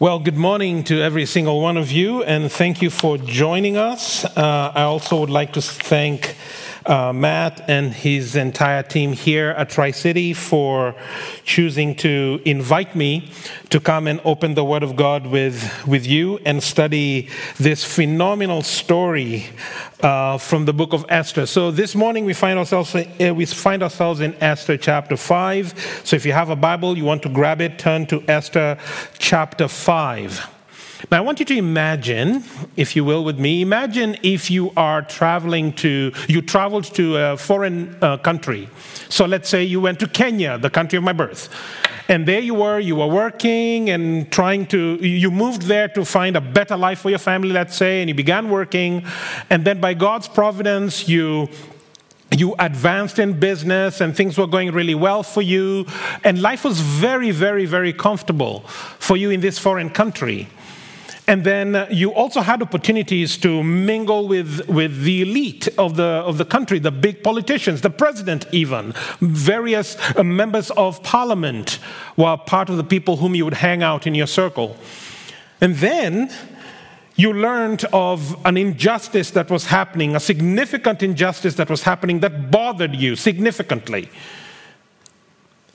Well, good morning to every single one of you, and thank you for joining us. Uh, I also would like to thank uh, Matt and his entire team here at Tri City for choosing to invite me to come and open the Word of God with, with you and study this phenomenal story uh, from the book of Esther. So this morning we find ourselves uh, we find ourselves in Esther chapter five. So if you have a Bible, you want to grab it, turn to Esther chapter five. Now, I want you to imagine, if you will, with me, imagine if you are traveling to, you traveled to a foreign uh, country. So let's say you went to Kenya, the country of my birth. And there you were, you were working and trying to, you moved there to find a better life for your family, let's say, and you began working. And then by God's providence, you you advanced in business and things were going really well for you, and life was very, very, very comfortable for you in this foreign country. And then you also had opportunities to mingle with, with the elite of the, of the country, the big politicians, the president, even. Various uh, members of parliament were part of the people whom you would hang out in your circle. And then you learned of an injustice that was happening, a significant injustice that was happening that bothered you significantly.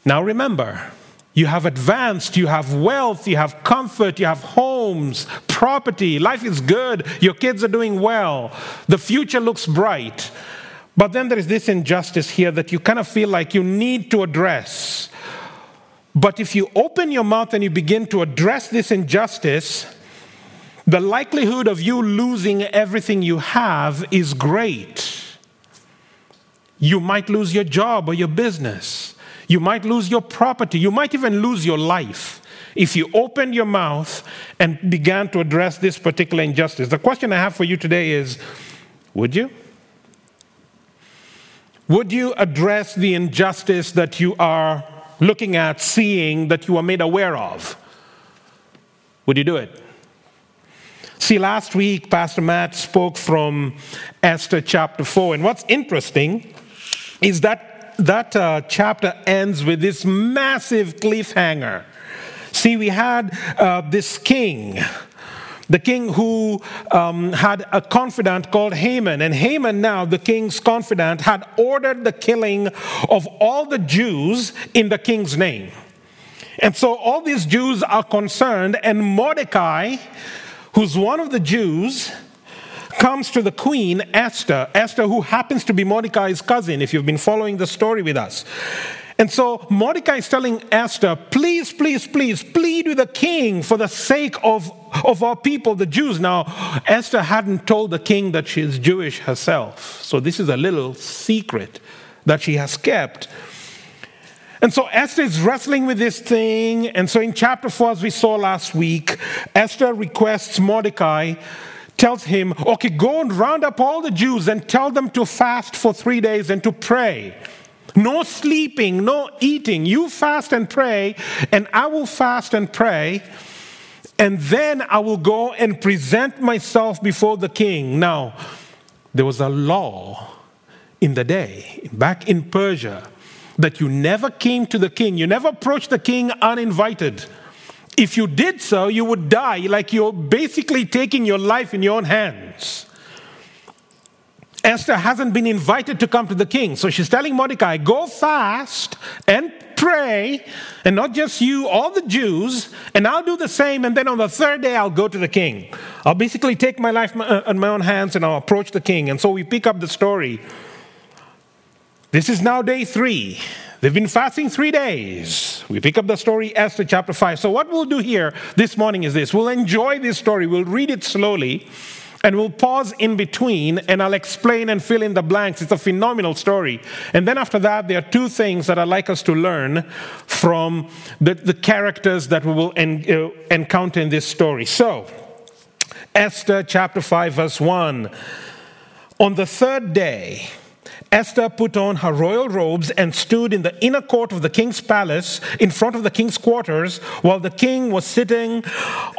Now remember, you have advanced, you have wealth, you have comfort, you have homes, property, life is good, your kids are doing well, the future looks bright. But then there is this injustice here that you kind of feel like you need to address. But if you open your mouth and you begin to address this injustice, the likelihood of you losing everything you have is great. You might lose your job or your business. You might lose your property. You might even lose your life if you opened your mouth and began to address this particular injustice. The question I have for you today is would you? Would you address the injustice that you are looking at, seeing, that you are made aware of? Would you do it? See, last week, Pastor Matt spoke from Esther chapter 4, and what's interesting is that that uh, chapter ends with this massive cliffhanger. See, we had uh, this king, the king who um, had a confidant called Haman. And Haman, now the king's confidant, had ordered the killing of all the Jews in the king's name. And so all these Jews are concerned, and Mordecai, who's one of the Jews, comes to the queen, Esther, Esther, who happens to be Mordecai's cousin, if you've been following the story with us. And so Mordecai is telling Esther, please, please, please, plead with the king for the sake of, of our people, the Jews. Now, Esther hadn't told the king that she is Jewish herself. So this is a little secret that she has kept. And so Esther is wrestling with this thing. And so in chapter 4, as we saw last week, Esther requests Mordecai tells him, okay, go and round up all the Jews and tell them to fast for three days and to pray. No sleeping, no eating. You fast and pray, and I will fast and pray, and then I will go and present myself before the king. Now, there was a law in the day, back in Persia, that you never came to the king, you never approached the king uninvited. If you did so, you would die, like you're basically taking your life in your own hands. Esther hasn't been invited to come to the king, so she's telling Mordecai, go fast and pray, and not just you, all the Jews, and I'll do the same, and then on the third day I'll go to the king. I'll basically take my life uh, in my own hands and I'll approach the king. And so we pick up the story. This is now day three. They've been fasting three days. We pick up the story, Esther chapter 5. So, what we'll do here this morning is this we'll enjoy this story, we'll read it slowly, and we'll pause in between, and I'll explain and fill in the blanks. It's a phenomenal story. And then after that, there are two things that I'd like us to learn from the, the characters that we will en- uh, encounter in this story. So, Esther chapter 5, verse 1. On the third day, Esther put on her royal robes and stood in the inner court of the king's palace in front of the king's quarters while the king was sitting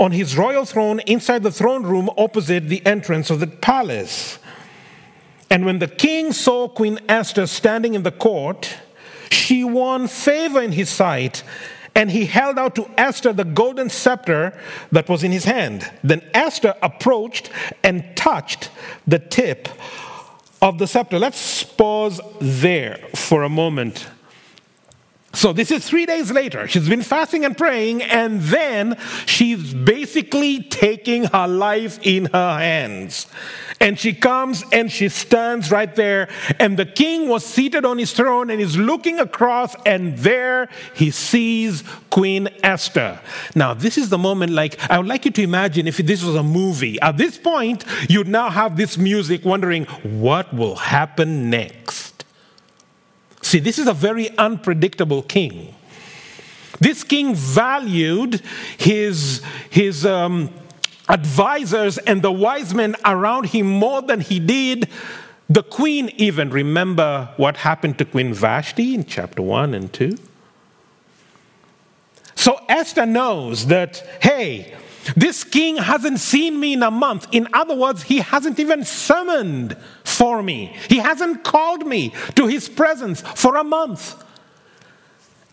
on his royal throne inside the throne room opposite the entrance of the palace. And when the king saw Queen Esther standing in the court, she won favor in his sight and he held out to Esther the golden scepter that was in his hand. Then Esther approached and touched the tip of the scepter. Let's pause there for a moment. So, this is three days later. She's been fasting and praying, and then she's basically taking her life in her hands. And she comes and she stands right there, and the king was seated on his throne and is looking across, and there he sees Queen Esther. Now, this is the moment, like, I would like you to imagine if this was a movie. At this point, you'd now have this music wondering, what will happen next? See, this is a very unpredictable king. This king valued his, his um, advisors and the wise men around him more than he did the queen, even. Remember what happened to Queen Vashti in chapter 1 and 2? So Esther knows that, hey, this king hasn't seen me in a month. In other words, he hasn't even summoned for me. He hasn't called me to his presence for a month.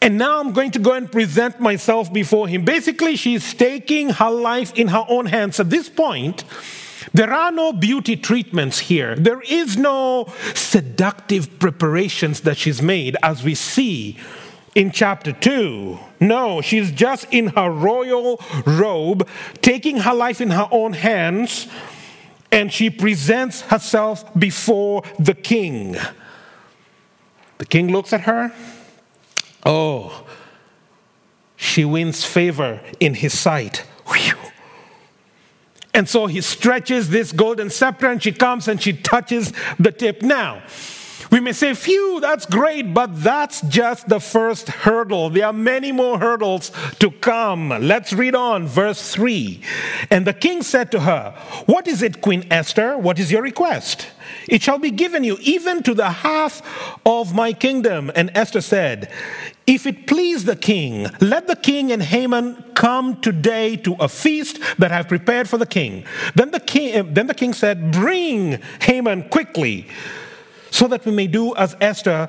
And now I'm going to go and present myself before him. Basically, she's taking her life in her own hands. At this point, there are no beauty treatments here. There is no seductive preparations that she's made, as we see in chapter 2. No, she's just in her royal robe, taking her life in her own hands, and she presents herself before the king. The king looks at her. Oh, she wins favor in his sight. Whew. And so he stretches this golden scepter and she comes and she touches the tip. Now, we may say, phew, that's great, but that's just the first hurdle. There are many more hurdles to come. Let's read on, verse 3. And the king said to her, What is it, Queen Esther? What is your request? It shall be given you, even to the half of my kingdom. And Esther said, If it please the king, let the king and Haman come today to a feast that I have prepared for the king. Then the king, then the king said, Bring Haman quickly so that we may do as Esther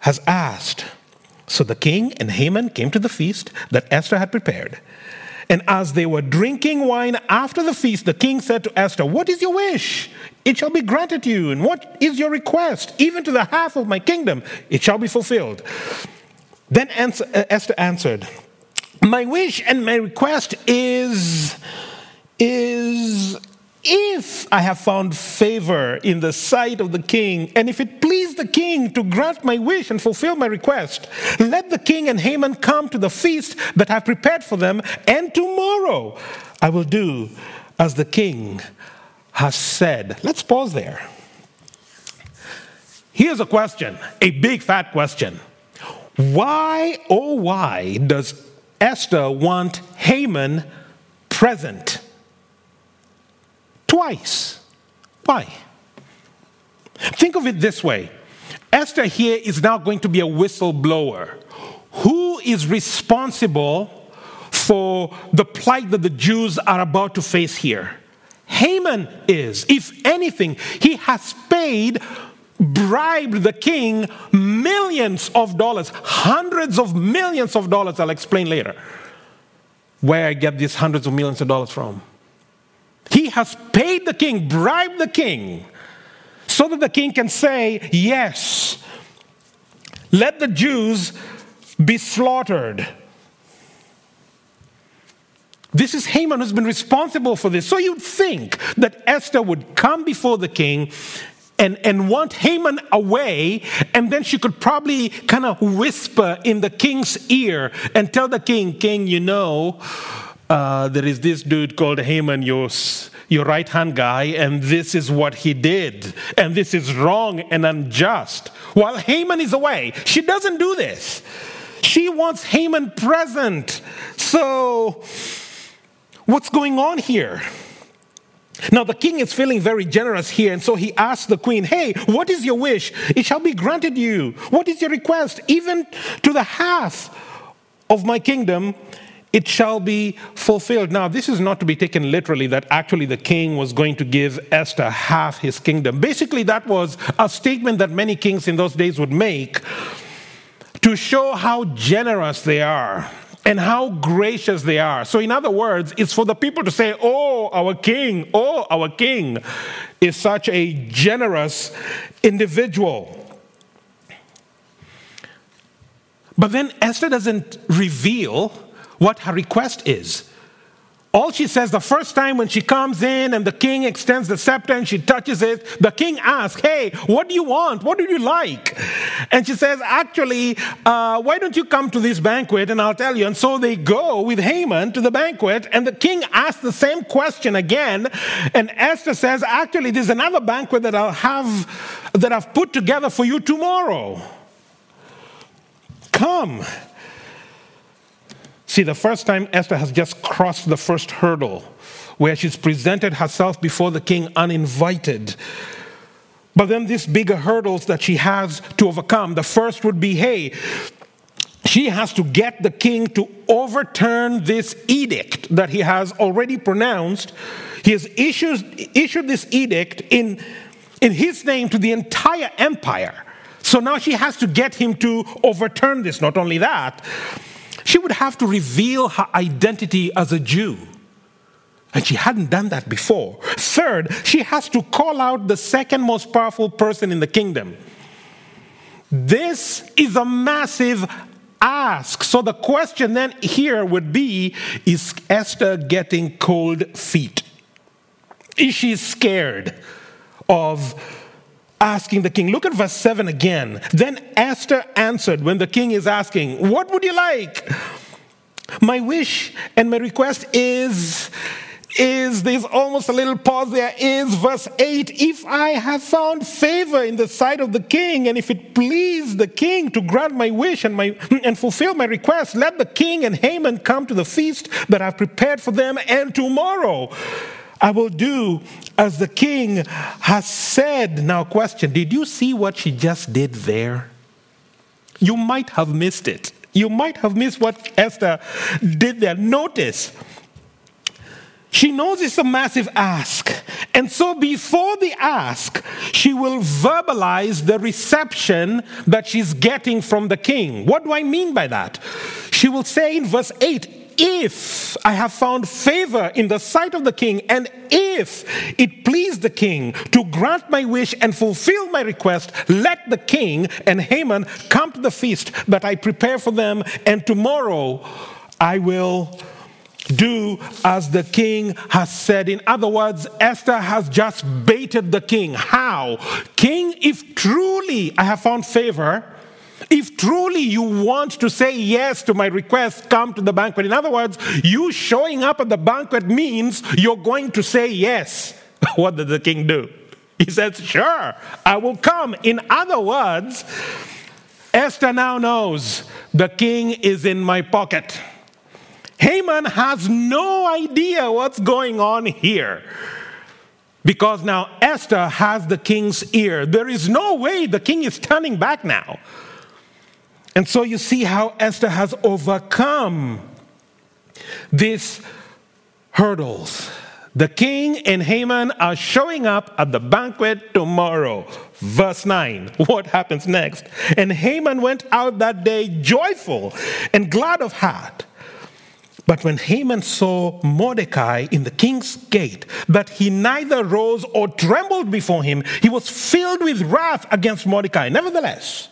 has asked. So the king and Haman came to the feast that Esther had prepared. And as they were drinking wine after the feast, the king said to Esther, What is your wish? It shall be granted to you. And what is your request? Even to the half of my kingdom, it shall be fulfilled. Then uh, Esther answered, My wish and my request is, is if I have found favor in the sight of the king, and if it please the king to grant my wish and fulfill my request, let the king and Haman come to the feast that I've prepared for them, and tomorrow I will do as the king has said. Let's pause there. Here's a question, a big fat question. Why, oh, why does Esther want Haman present? Twice. Why? Think of it this way Esther here is now going to be a whistleblower. Who is responsible for the plight that the Jews are about to face here? Haman is. If anything, he has paid, bribed the king millions of dollars, hundreds of millions of dollars. I'll explain later where I get these hundreds of millions of dollars from. Has paid the king, bribed the king, so that the king can say, Yes, let the Jews be slaughtered. This is Haman who's been responsible for this. So you'd think that Esther would come before the king and, and want Haman away, and then she could probably kind of whisper in the king's ear and tell the king, King, you know, uh, there is this dude called Haman, your, your right hand guy, and this is what he did, and this is wrong and unjust. While Haman is away, she doesn't do this. She wants Haman present. So, what's going on here? Now, the king is feeling very generous here, and so he asks the queen, Hey, what is your wish? It shall be granted you. What is your request? Even to the half of my kingdom, it shall be fulfilled. Now, this is not to be taken literally that actually the king was going to give Esther half his kingdom. Basically, that was a statement that many kings in those days would make to show how generous they are and how gracious they are. So, in other words, it's for the people to say, Oh, our king, oh, our king is such a generous individual. But then Esther doesn't reveal what her request is. All she says the first time when she comes in and the king extends the scepter and she touches it, the king asks, Hey, what do you want? What do you like? And she says, Actually, uh, why don't you come to this banquet and I'll tell you? And so they go with Haman to the banquet, and the king asks the same question again. And Esther says, Actually, there's another banquet that I'll have, that I've put together for you tomorrow. Come. See, the first time Esther has just crossed the first hurdle where she's presented herself before the king uninvited. But then these bigger hurdles that she has to overcome. The first would be hey, she has to get the king to overturn this edict that he has already pronounced. He has issued, issued this edict in, in his name to the entire empire. So now she has to get him to overturn this. Not only that, she would have to reveal her identity as a Jew. And she hadn't done that before. Third, she has to call out the second most powerful person in the kingdom. This is a massive ask. So the question then here would be Is Esther getting cold feet? Is she scared of asking the king. Look at verse 7 again. Then Esther answered when the king is asking, What would you like? My wish and my request is is there's almost a little pause there is verse 8 if i have found favor in the sight of the king and if it please the king to grant my wish and my and fulfill my request let the king and haman come to the feast that i've prepared for them and tomorrow I will do as the king has said. Now, question Did you see what she just did there? You might have missed it. You might have missed what Esther did there. Notice, she knows it's a massive ask. And so, before the ask, she will verbalize the reception that she's getting from the king. What do I mean by that? She will say in verse 8, if I have found favor in the sight of the king, and if it please the king to grant my wish and fulfill my request, let the king and Haman come to the feast that I prepare for them, and tomorrow I will do as the king has said. In other words, Esther has just baited the king. How? King, if truly I have found favor, if truly you want to say yes to my request, come to the banquet. In other words, you showing up at the banquet means you're going to say yes. what did the king do? He said, Sure, I will come. In other words, Esther now knows the king is in my pocket. Haman has no idea what's going on here. Because now Esther has the king's ear. There is no way the king is turning back now. And so you see how Esther has overcome these hurdles. The king and Haman are showing up at the banquet tomorrow. Verse 9. What happens next? And Haman went out that day joyful and glad of heart. But when Haman saw Mordecai in the king's gate, that he neither rose or trembled before him, he was filled with wrath against Mordecai. Nevertheless,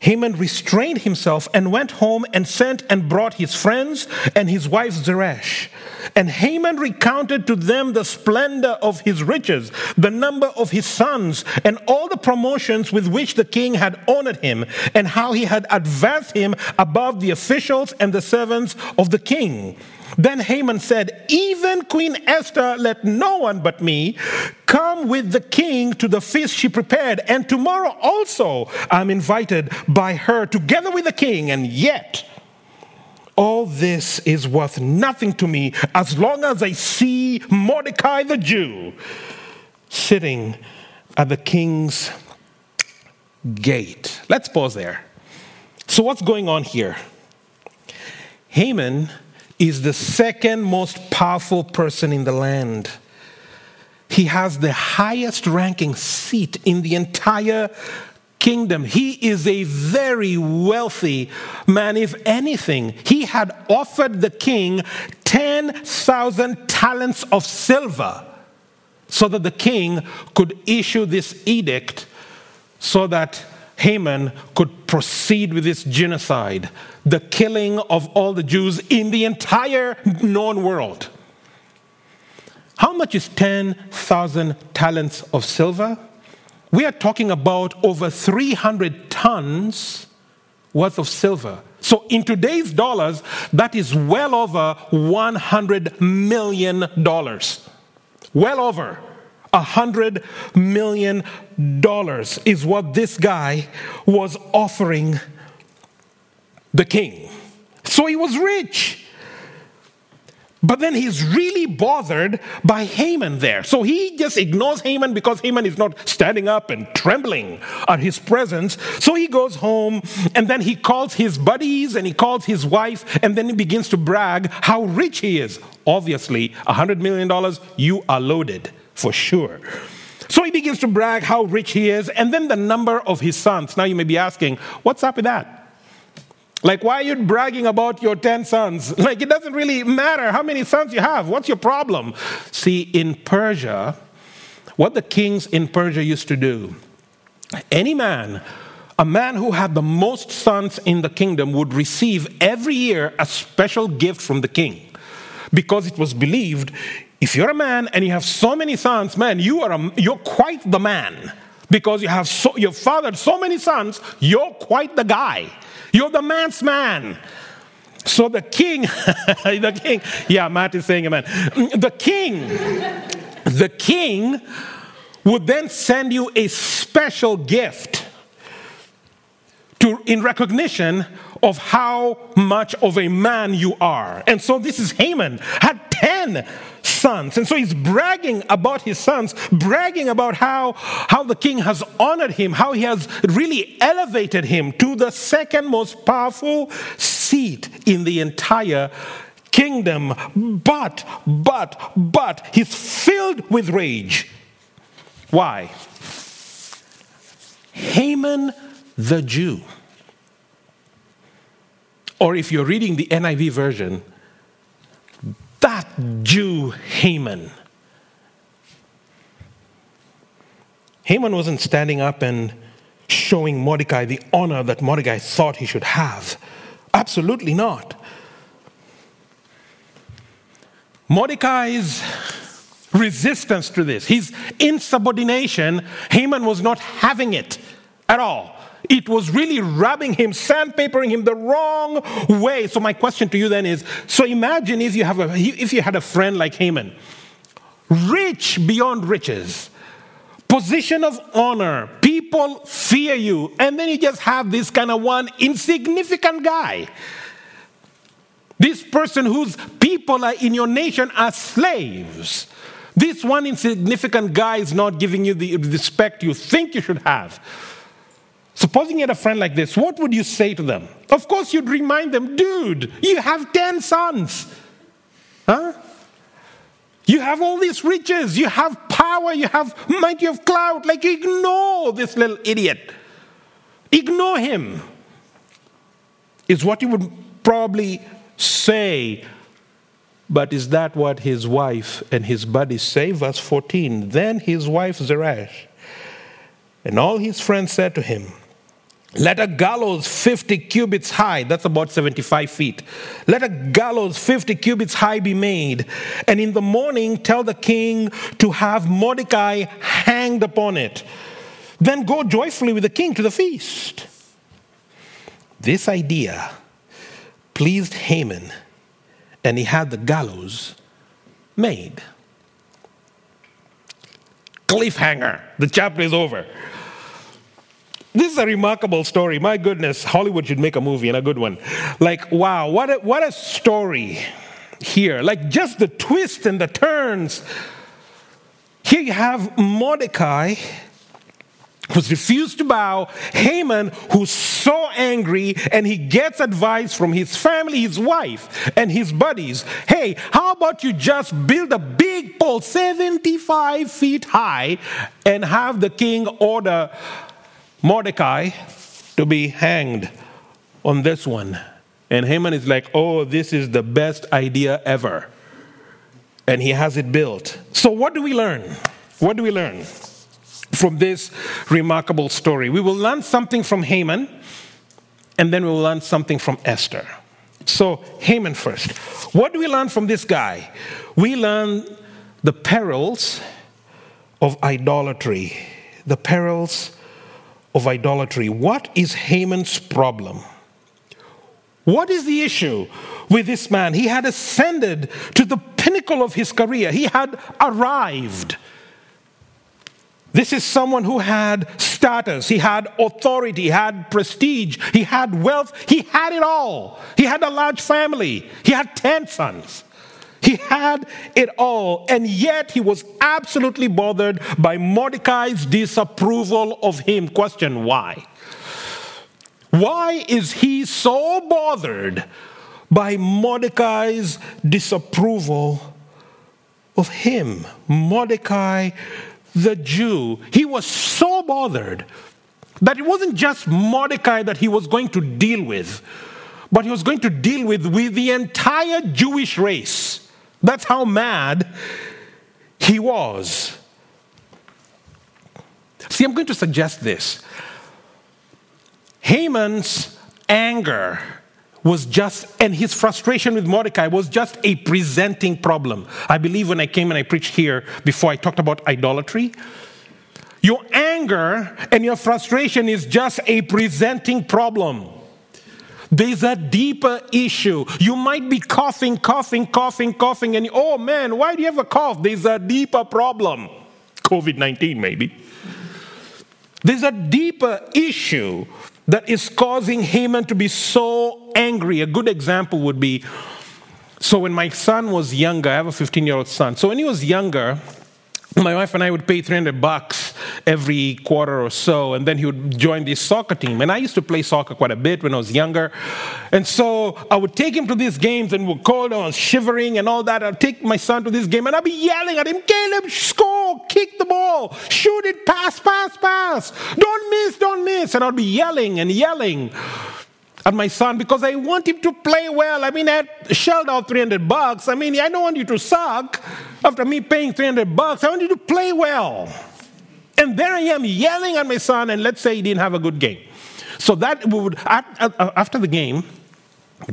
Haman restrained himself and went home and sent and brought his friends and his wife Zeresh. And Haman recounted to them the splendor of his riches, the number of his sons, and all the promotions with which the king had honored him, and how he had advanced him above the officials and the servants of the king. Then Haman said, Even Queen Esther, let no one but me come with the king to the feast she prepared, and tomorrow also I'm invited by her together with the king, and yet all this is worth nothing to me as long as I see Mordecai the Jew sitting at the king's gate. Let's pause there. So, what's going on here? Haman is the second most powerful person in the land. He has the highest ranking seat in the entire kingdom. He is a very wealthy man. If anything, he had offered the king 10,000 talents of silver so that the king could issue this edict so that Haman could proceed with this genocide, the killing of all the Jews in the entire known world. How much is 10,000 talents of silver? We are talking about over 300 tons worth of silver. So, in today's dollars, that is well over $100 million. Well over $100 million is what this guy was offering the king. So, he was rich. But then he's really bothered by Haman there. So he just ignores Haman because Haman is not standing up and trembling at his presence. So he goes home and then he calls his buddies and he calls his wife and then he begins to brag how rich he is. Obviously, $100 million, you are loaded for sure. So he begins to brag how rich he is and then the number of his sons. Now you may be asking, what's up with that? Like, why are you bragging about your 10 sons? Like, it doesn't really matter how many sons you have. What's your problem? See, in Persia, what the kings in Persia used to do, any man, a man who had the most sons in the kingdom would receive every year a special gift from the king. Because it was believed if you're a man and you have so many sons, man, you are a, you're quite the man. Because you have so, your father so many sons, you're quite the guy. You're the man's man. So the king, the king, yeah, Matt is saying amen. The king, the king would then send you a special gift to, in recognition of how much of a man you are. And so this is Haman, had 10 sons. And so he's bragging about his sons, bragging about how, how the king has honored him, how he has really elevated him to the second most powerful seat in the entire kingdom. But, but, but, he's filled with rage. Why? Haman the Jew. Or if you're reading the NIV version, that Jew Haman. Haman wasn't standing up and showing Mordecai the honor that Mordecai thought he should have. Absolutely not. Mordecai's resistance to this, his insubordination, Haman was not having it at all. It was really rubbing him, sandpapering him the wrong way. So my question to you then is: so imagine if you have a if you had a friend like Haman, rich beyond riches, position of honor, people fear you, and then you just have this kind of one insignificant guy. This person whose people are in your nation are slaves. This one insignificant guy is not giving you the respect you think you should have. Supposing you had a friend like this, what would you say to them? Of course, you'd remind them, dude, you have 10 sons. Huh? You have all these riches, you have power, you have might, you have clout. Like, ignore this little idiot. Ignore him, is what you would probably say. But is that what his wife and his buddies say? Verse 14. Then his wife Zeresh and all his friends said to him, let a gallows 50 cubits high, that's about 75 feet. Let a gallows 50 cubits high be made, and in the morning tell the king to have Mordecai hanged upon it. Then go joyfully with the king to the feast. This idea pleased Haman, and he had the gallows made. Cliffhanger. The chapter is over. This is a remarkable story. My goodness, Hollywood should make a movie and a good one. Like, wow, what a, what a story here. Like, just the twists and the turns. Here you have Mordecai who's refused to bow, Haman, who's so angry, and he gets advice from his family, his wife, and his buddies. Hey, how about you just build a big pole 75 feet high and have the king order Mordecai to be hanged on this one. And Haman is like, oh, this is the best idea ever. And he has it built. So, what do we learn? What do we learn from this remarkable story? We will learn something from Haman, and then we will learn something from Esther. So, Haman first. What do we learn from this guy? We learn the perils of idolatry. The perils of idolatry. What is Haman's problem? What is the issue with this man? He had ascended to the pinnacle of his career, he had arrived. This is someone who had status, he had authority, he had prestige, he had wealth, he had it all. He had a large family, he had 10 sons. He had it all, and yet he was absolutely bothered by Mordecai's disapproval of him. Question why? Why is he so bothered by Mordecai's disapproval of him? Mordecai, the Jew, he was so bothered that it wasn't just Mordecai that he was going to deal with, but he was going to deal with, with the entire Jewish race. That's how mad he was. See, I'm going to suggest this. Haman's anger was just, and his frustration with Mordecai was just a presenting problem. I believe when I came and I preached here before I talked about idolatry, your anger and your frustration is just a presenting problem. There's a deeper issue. You might be coughing, coughing, coughing, coughing, and oh man, why do you have a cough? There's a deeper problem. COVID 19, maybe. There's a deeper issue that is causing Haman to be so angry. A good example would be so when my son was younger, I have a 15 year old son. So when he was younger, my wife and I would pay 300 bucks every quarter or so, and then he would join the soccer team. And I used to play soccer quite a bit when I was younger. And so I would take him to these games and we're cold, I was shivering and all that. I'd take my son to this game and I'd be yelling at him, Caleb, score, kick the ball, shoot it, pass, pass, pass. Don't miss, don't miss. And I'd be yelling and yelling at my son because I want him to play well. I mean, I shelled out 300 bucks. I mean, I don't want you to suck after me paying 300 bucks. I want you to play well. And there I am yelling at my son, and let's say he didn't have a good game. So that would, uh, after the game,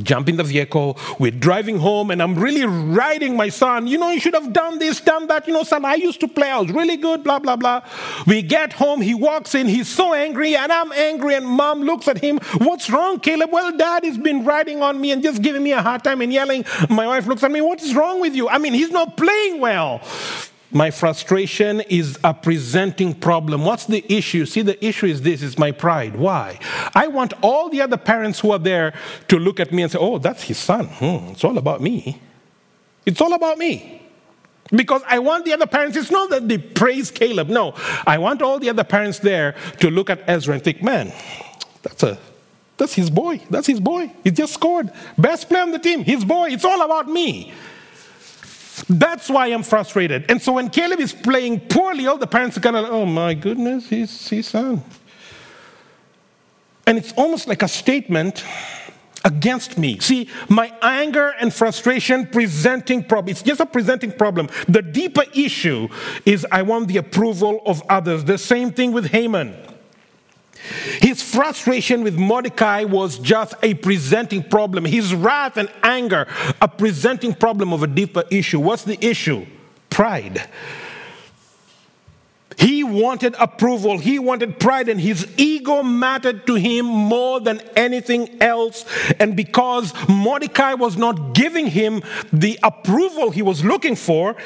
jump in the vehicle, we're driving home, and I'm really riding my son. You know, you should have done this, done that. You know, son, I used to play, I was really good, blah, blah, blah. We get home, he walks in, he's so angry, and I'm angry, and mom looks at him. What's wrong, Caleb? Well, dad has been riding on me and just giving me a hard time and yelling. My wife looks at me, what is wrong with you? I mean, he's not playing well. My frustration is a presenting problem. What's the issue? See, the issue is this is my pride. Why? I want all the other parents who are there to look at me and say, oh, that's his son. Hmm, it's all about me. It's all about me. Because I want the other parents, it's not that they praise Caleb. No, I want all the other parents there to look at Ezra and think, man, that's a that's his boy. That's his boy. He just scored. Best player on the team. His boy. It's all about me. That's why I'm frustrated. And so when Caleb is playing poorly, all the parents are kind of, like, oh my goodness, he's his son. And it's almost like a statement against me. See, my anger and frustration presenting problem. It's just a presenting problem. The deeper issue is I want the approval of others. The same thing with Haman. His frustration with Mordecai was just a presenting problem. His wrath and anger, a presenting problem of a deeper issue. What's the issue? Pride. He wanted approval, he wanted pride, and his ego mattered to him more than anything else. And because Mordecai was not giving him the approval he was looking for,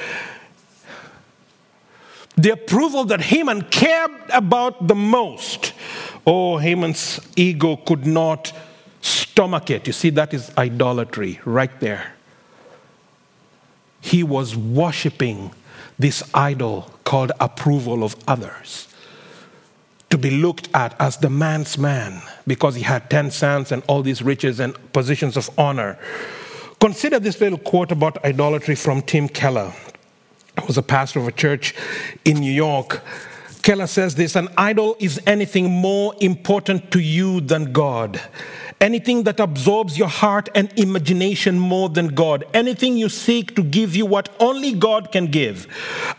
the approval that Haman cared about the most, Oh, Haman's ego could not stomach it. You see, that is idolatry right there. He was worshiping this idol called approval of others to be looked at as the man's man because he had 10 sons and all these riches and positions of honor. Consider this little quote about idolatry from Tim Keller, who was a pastor of a church in New York. Keller says this an idol is anything more important to you than God. Anything that absorbs your heart and imagination more than God. Anything you seek to give you what only God can give.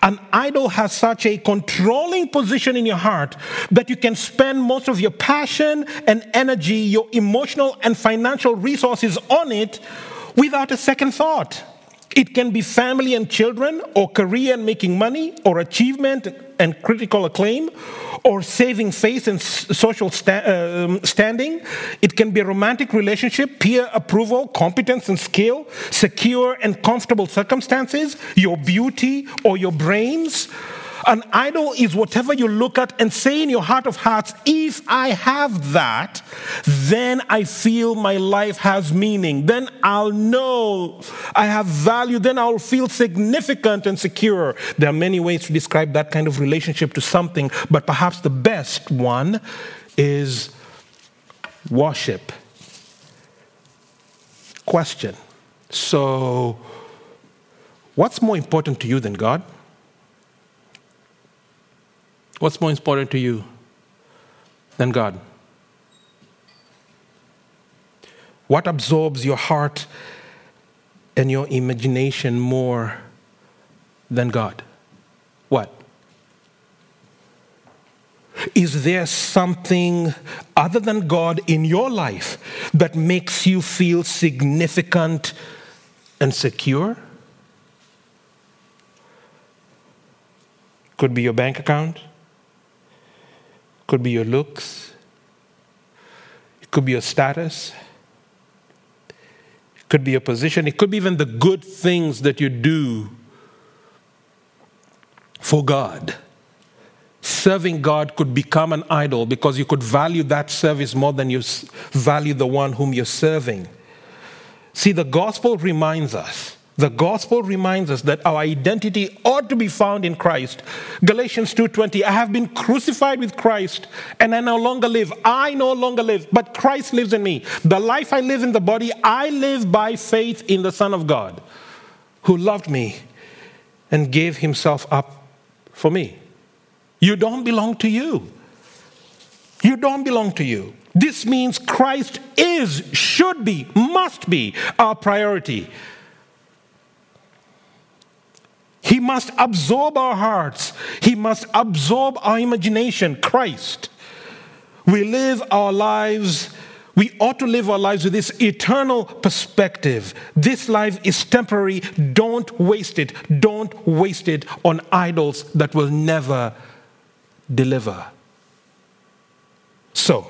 An idol has such a controlling position in your heart that you can spend most of your passion and energy, your emotional and financial resources on it without a second thought. It can be family and children, or career and making money, or achievement and critical acclaim, or saving face and social sta- um, standing. It can be a romantic relationship, peer approval, competence and skill, secure and comfortable circumstances, your beauty, or your brains. An idol is whatever you look at and say in your heart of hearts, if I have that, then I feel my life has meaning. Then I'll know I have value. Then I'll feel significant and secure. There are many ways to describe that kind of relationship to something, but perhaps the best one is worship. Question. So, what's more important to you than God? What's more important to you than God? What absorbs your heart and your imagination more than God? What? Is there something other than God in your life that makes you feel significant and secure? Could be your bank account could be your looks, it could be your status, it could be your position, it could be even the good things that you do for God. Serving God could become an idol because you could value that service more than you value the one whom you're serving. See, the gospel reminds us the gospel reminds us that our identity ought to be found in Christ. Galatians 2:20 I have been crucified with Christ and I no longer live. I no longer live, but Christ lives in me. The life I live in the body, I live by faith in the Son of God who loved me and gave himself up for me. You don't belong to you. You don't belong to you. This means Christ is, should be, must be our priority. He must absorb our hearts. He must absorb our imagination. Christ. We live our lives, we ought to live our lives with this eternal perspective. This life is temporary. Don't waste it. Don't waste it on idols that will never deliver. So,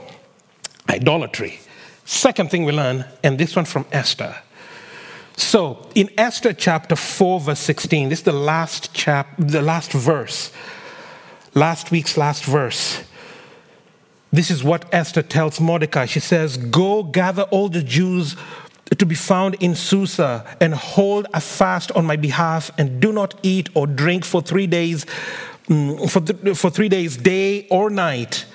idolatry. Second thing we learn, and this one from Esther so, in Esther chapter 4, verse 16, this is the last chap, the last verse, last week's last verse. This is what Esther tells Mordecai. She says, Go gather all the Jews to be found in Susa and hold a fast on my behalf and do not eat or drink for three days, mm, for, th- for three days, day or night.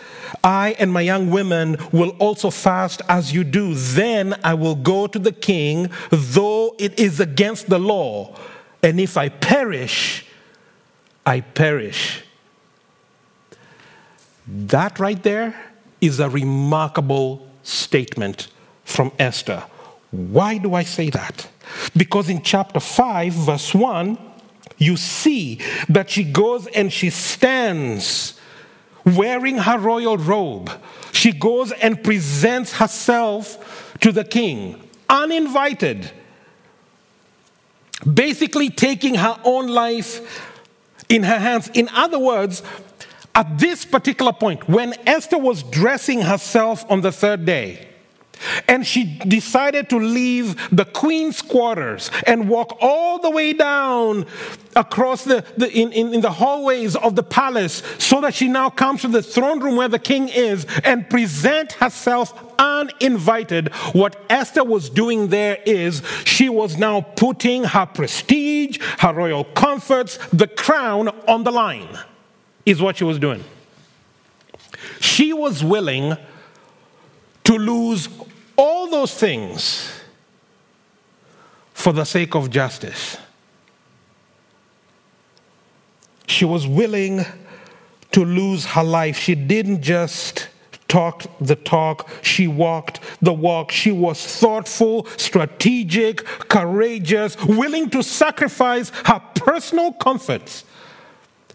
I and my young women will also fast as you do. Then I will go to the king, though it is against the law. And if I perish, I perish. That right there is a remarkable statement from Esther. Why do I say that? Because in chapter 5, verse 1, you see that she goes and she stands wearing her royal robe, she goes and presents herself to the king, uninvited, basically taking her own life in her hands. In other words, at this particular point, when Esther was dressing herself on the third day, and she decided to leave the queen's quarters and walk all the way down across the, the in, in, in, the hallways of the palace so that she now comes to the throne room where the king is and present herself uninvited. What Esther was doing there is she was now putting her prestige, her royal comforts, the crown on the line, is what she was doing. She was willing to lose all those things for the sake of justice. She was willing to lose her life. She didn't just talk the talk, she walked the walk. She was thoughtful, strategic, courageous, willing to sacrifice her personal comforts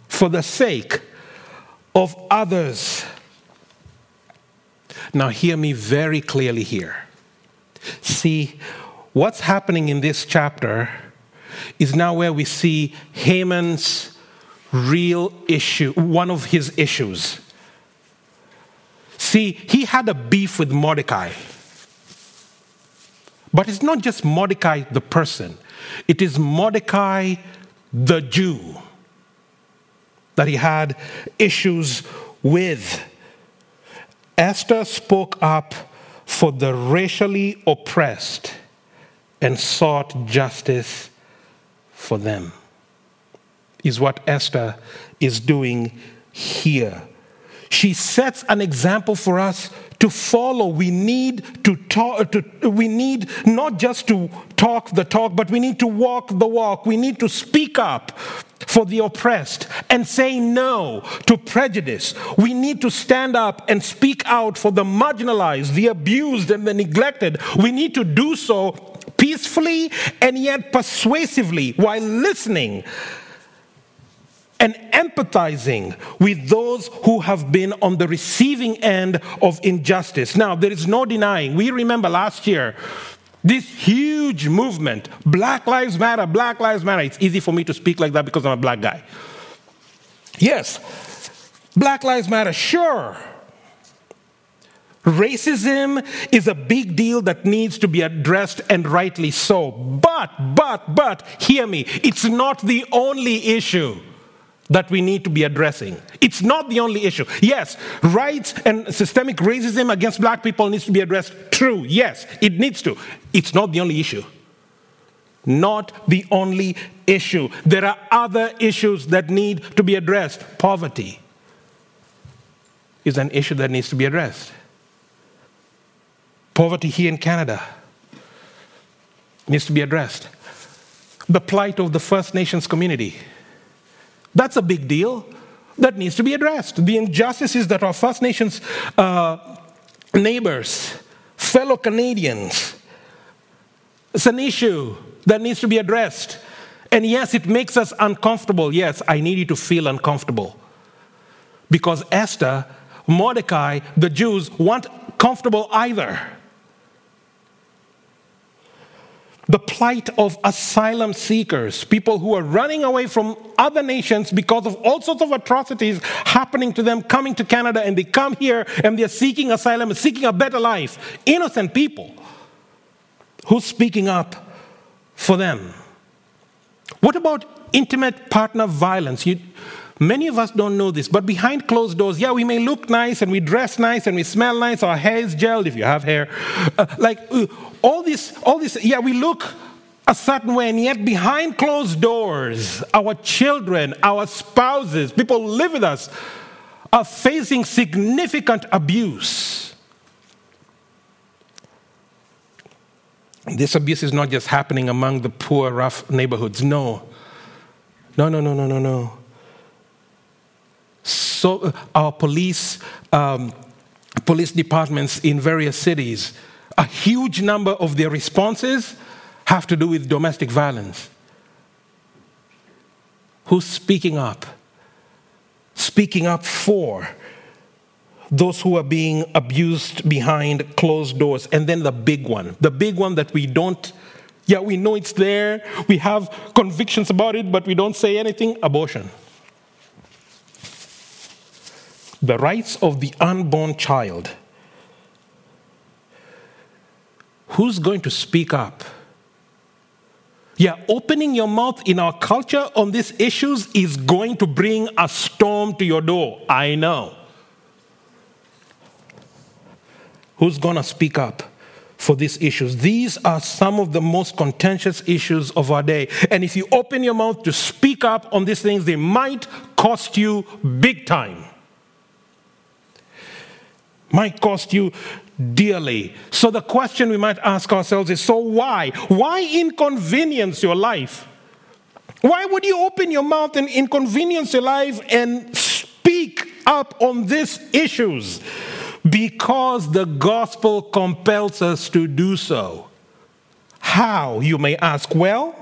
for the sake of others. Now, hear me very clearly here. See, what's happening in this chapter is now where we see Haman's real issue, one of his issues. See, he had a beef with Mordecai. But it's not just Mordecai the person, it is Mordecai the Jew that he had issues with. Esther spoke up for the racially oppressed and sought justice for them, is what Esther is doing here. She sets an example for us to follow. We need to talk, to, we need not just to talk the talk, but we need to walk the walk. We need to speak up for the oppressed and say no to prejudice. We need to stand up and speak out for the marginalized, the abused, and the neglected. We need to do so peacefully and yet persuasively while listening and empathizing with those who have been on the receiving end of injustice. Now, there is no denying, we remember last year. This huge movement, Black Lives Matter, Black Lives Matter. It's easy for me to speak like that because I'm a black guy. Yes, Black Lives Matter, sure. Racism is a big deal that needs to be addressed and rightly so. But, but, but, hear me, it's not the only issue that we need to be addressing. It's not the only issue. Yes, rights and systemic racism against black people needs to be addressed. True, yes, it needs to. It's not the only issue. Not the only issue. There are other issues that need to be addressed. Poverty is an issue that needs to be addressed. Poverty here in Canada needs to be addressed. The plight of the First Nations community that's a big deal that needs to be addressed. The injustices that our First Nations uh, neighbors, fellow Canadians, it's an issue that needs to be addressed. And yes, it makes us uncomfortable. Yes, I need you to feel uncomfortable. Because Esther, Mordecai, the Jews weren't comfortable either. The plight of asylum seekers, people who are running away from other nations because of all sorts of atrocities happening to them, coming to Canada, and they come here and they're seeking asylum, seeking a better life. Innocent people. Who's speaking up for them? What about intimate partner violence? You, Many of us don't know this, but behind closed doors, yeah, we may look nice and we dress nice and we smell nice. Our hair is gelled if you have hair. Uh, like uh, all this, all this, yeah, we look a certain way, and yet behind closed doors, our children, our spouses, people who live with us, are facing significant abuse. This abuse is not just happening among the poor, rough neighborhoods. No. No, no, no, no, no, no so uh, our police, um, police departments in various cities, a huge number of their responses have to do with domestic violence. Who's speaking up? Speaking up for those who are being abused behind closed doors. And then the big one, the big one that we don't, yeah, we know it's there, we have convictions about it, but we don't say anything abortion the rights of the unborn child. Who's going to speak up? Yeah, opening your mouth in our culture on these issues is going to bring a storm to your door. I know. Who's going to speak up? for these issues. These are some of the most contentious issues of our day. And if you open your mouth to speak up on these things, they might cost you big time might cost you dearly. So the question we might ask ourselves is so why? Why inconvenience your life? Why would you open your mouth and inconvenience your life and speak up on these issues because the gospel compels us to do so. How, you may ask? Well,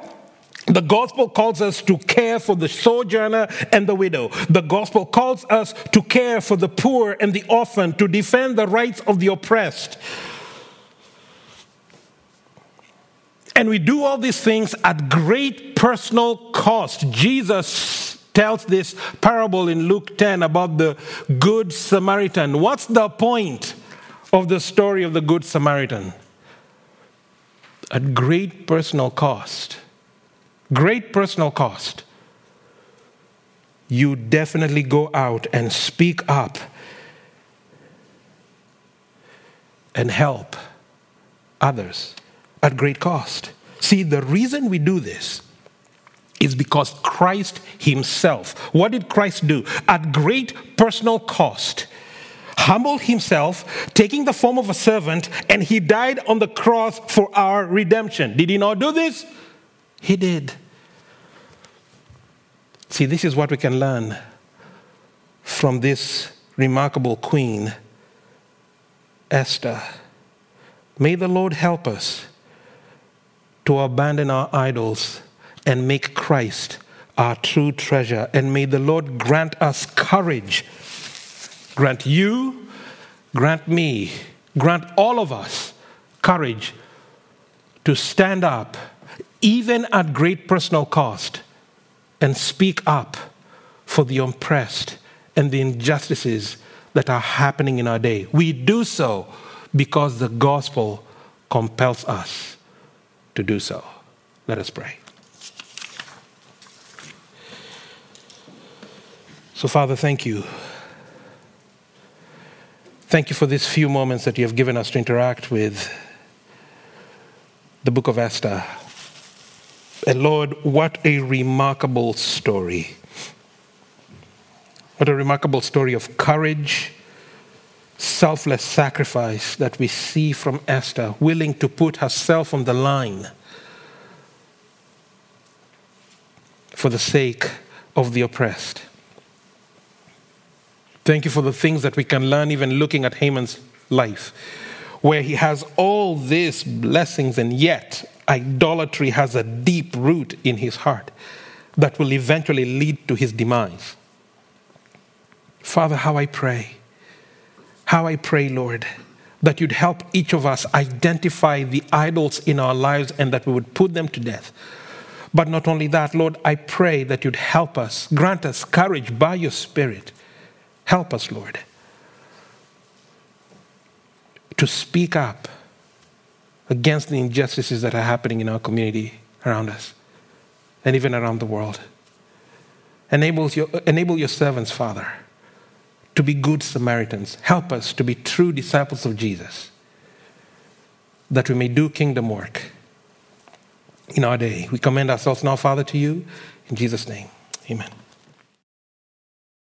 the gospel calls us to care for the sojourner and the widow. The gospel calls us to care for the poor and the orphan, to defend the rights of the oppressed. And we do all these things at great personal cost. Jesus tells this parable in Luke 10 about the Good Samaritan. What's the point of the story of the Good Samaritan? At great personal cost great personal cost, you definitely go out and speak up and help others at great cost. See, the reason we do this is because Christ Himself, what did Christ do? At great personal cost, humbled Himself, taking the form of a servant, and He died on the cross for our redemption. Did He not do this? He did. See, this is what we can learn from this remarkable queen, Esther. May the Lord help us to abandon our idols and make Christ our true treasure. And may the Lord grant us courage, grant you, grant me, grant all of us courage to stand up even at great personal cost, and speak up for the oppressed and the injustices that are happening in our day. We do so because the gospel compels us to do so. Let us pray. So, Father, thank you. Thank you for these few moments that you have given us to interact with the book of Esther. And Lord, what a remarkable story. What a remarkable story of courage, selfless sacrifice that we see from Esther, willing to put herself on the line for the sake of the oppressed. Thank you for the things that we can learn even looking at Haman's life, where he has all these blessings and yet idolatry has a deep root in his heart that will eventually lead to his demise. Father, how I pray, how I pray, Lord, that you'd help each of us identify the idols in our lives and that we would put them to death. But not only that, Lord, I pray that you'd help us, grant us courage by your Spirit. Help us, Lord, to speak up against the injustices that are happening in our community around us and even around the world. Enable your, enable your servants, Father, to be good Samaritans. Help us to be true disciples of Jesus, that we may do kingdom work in our day. We commend ourselves now, Father, to you. In Jesus' name, amen.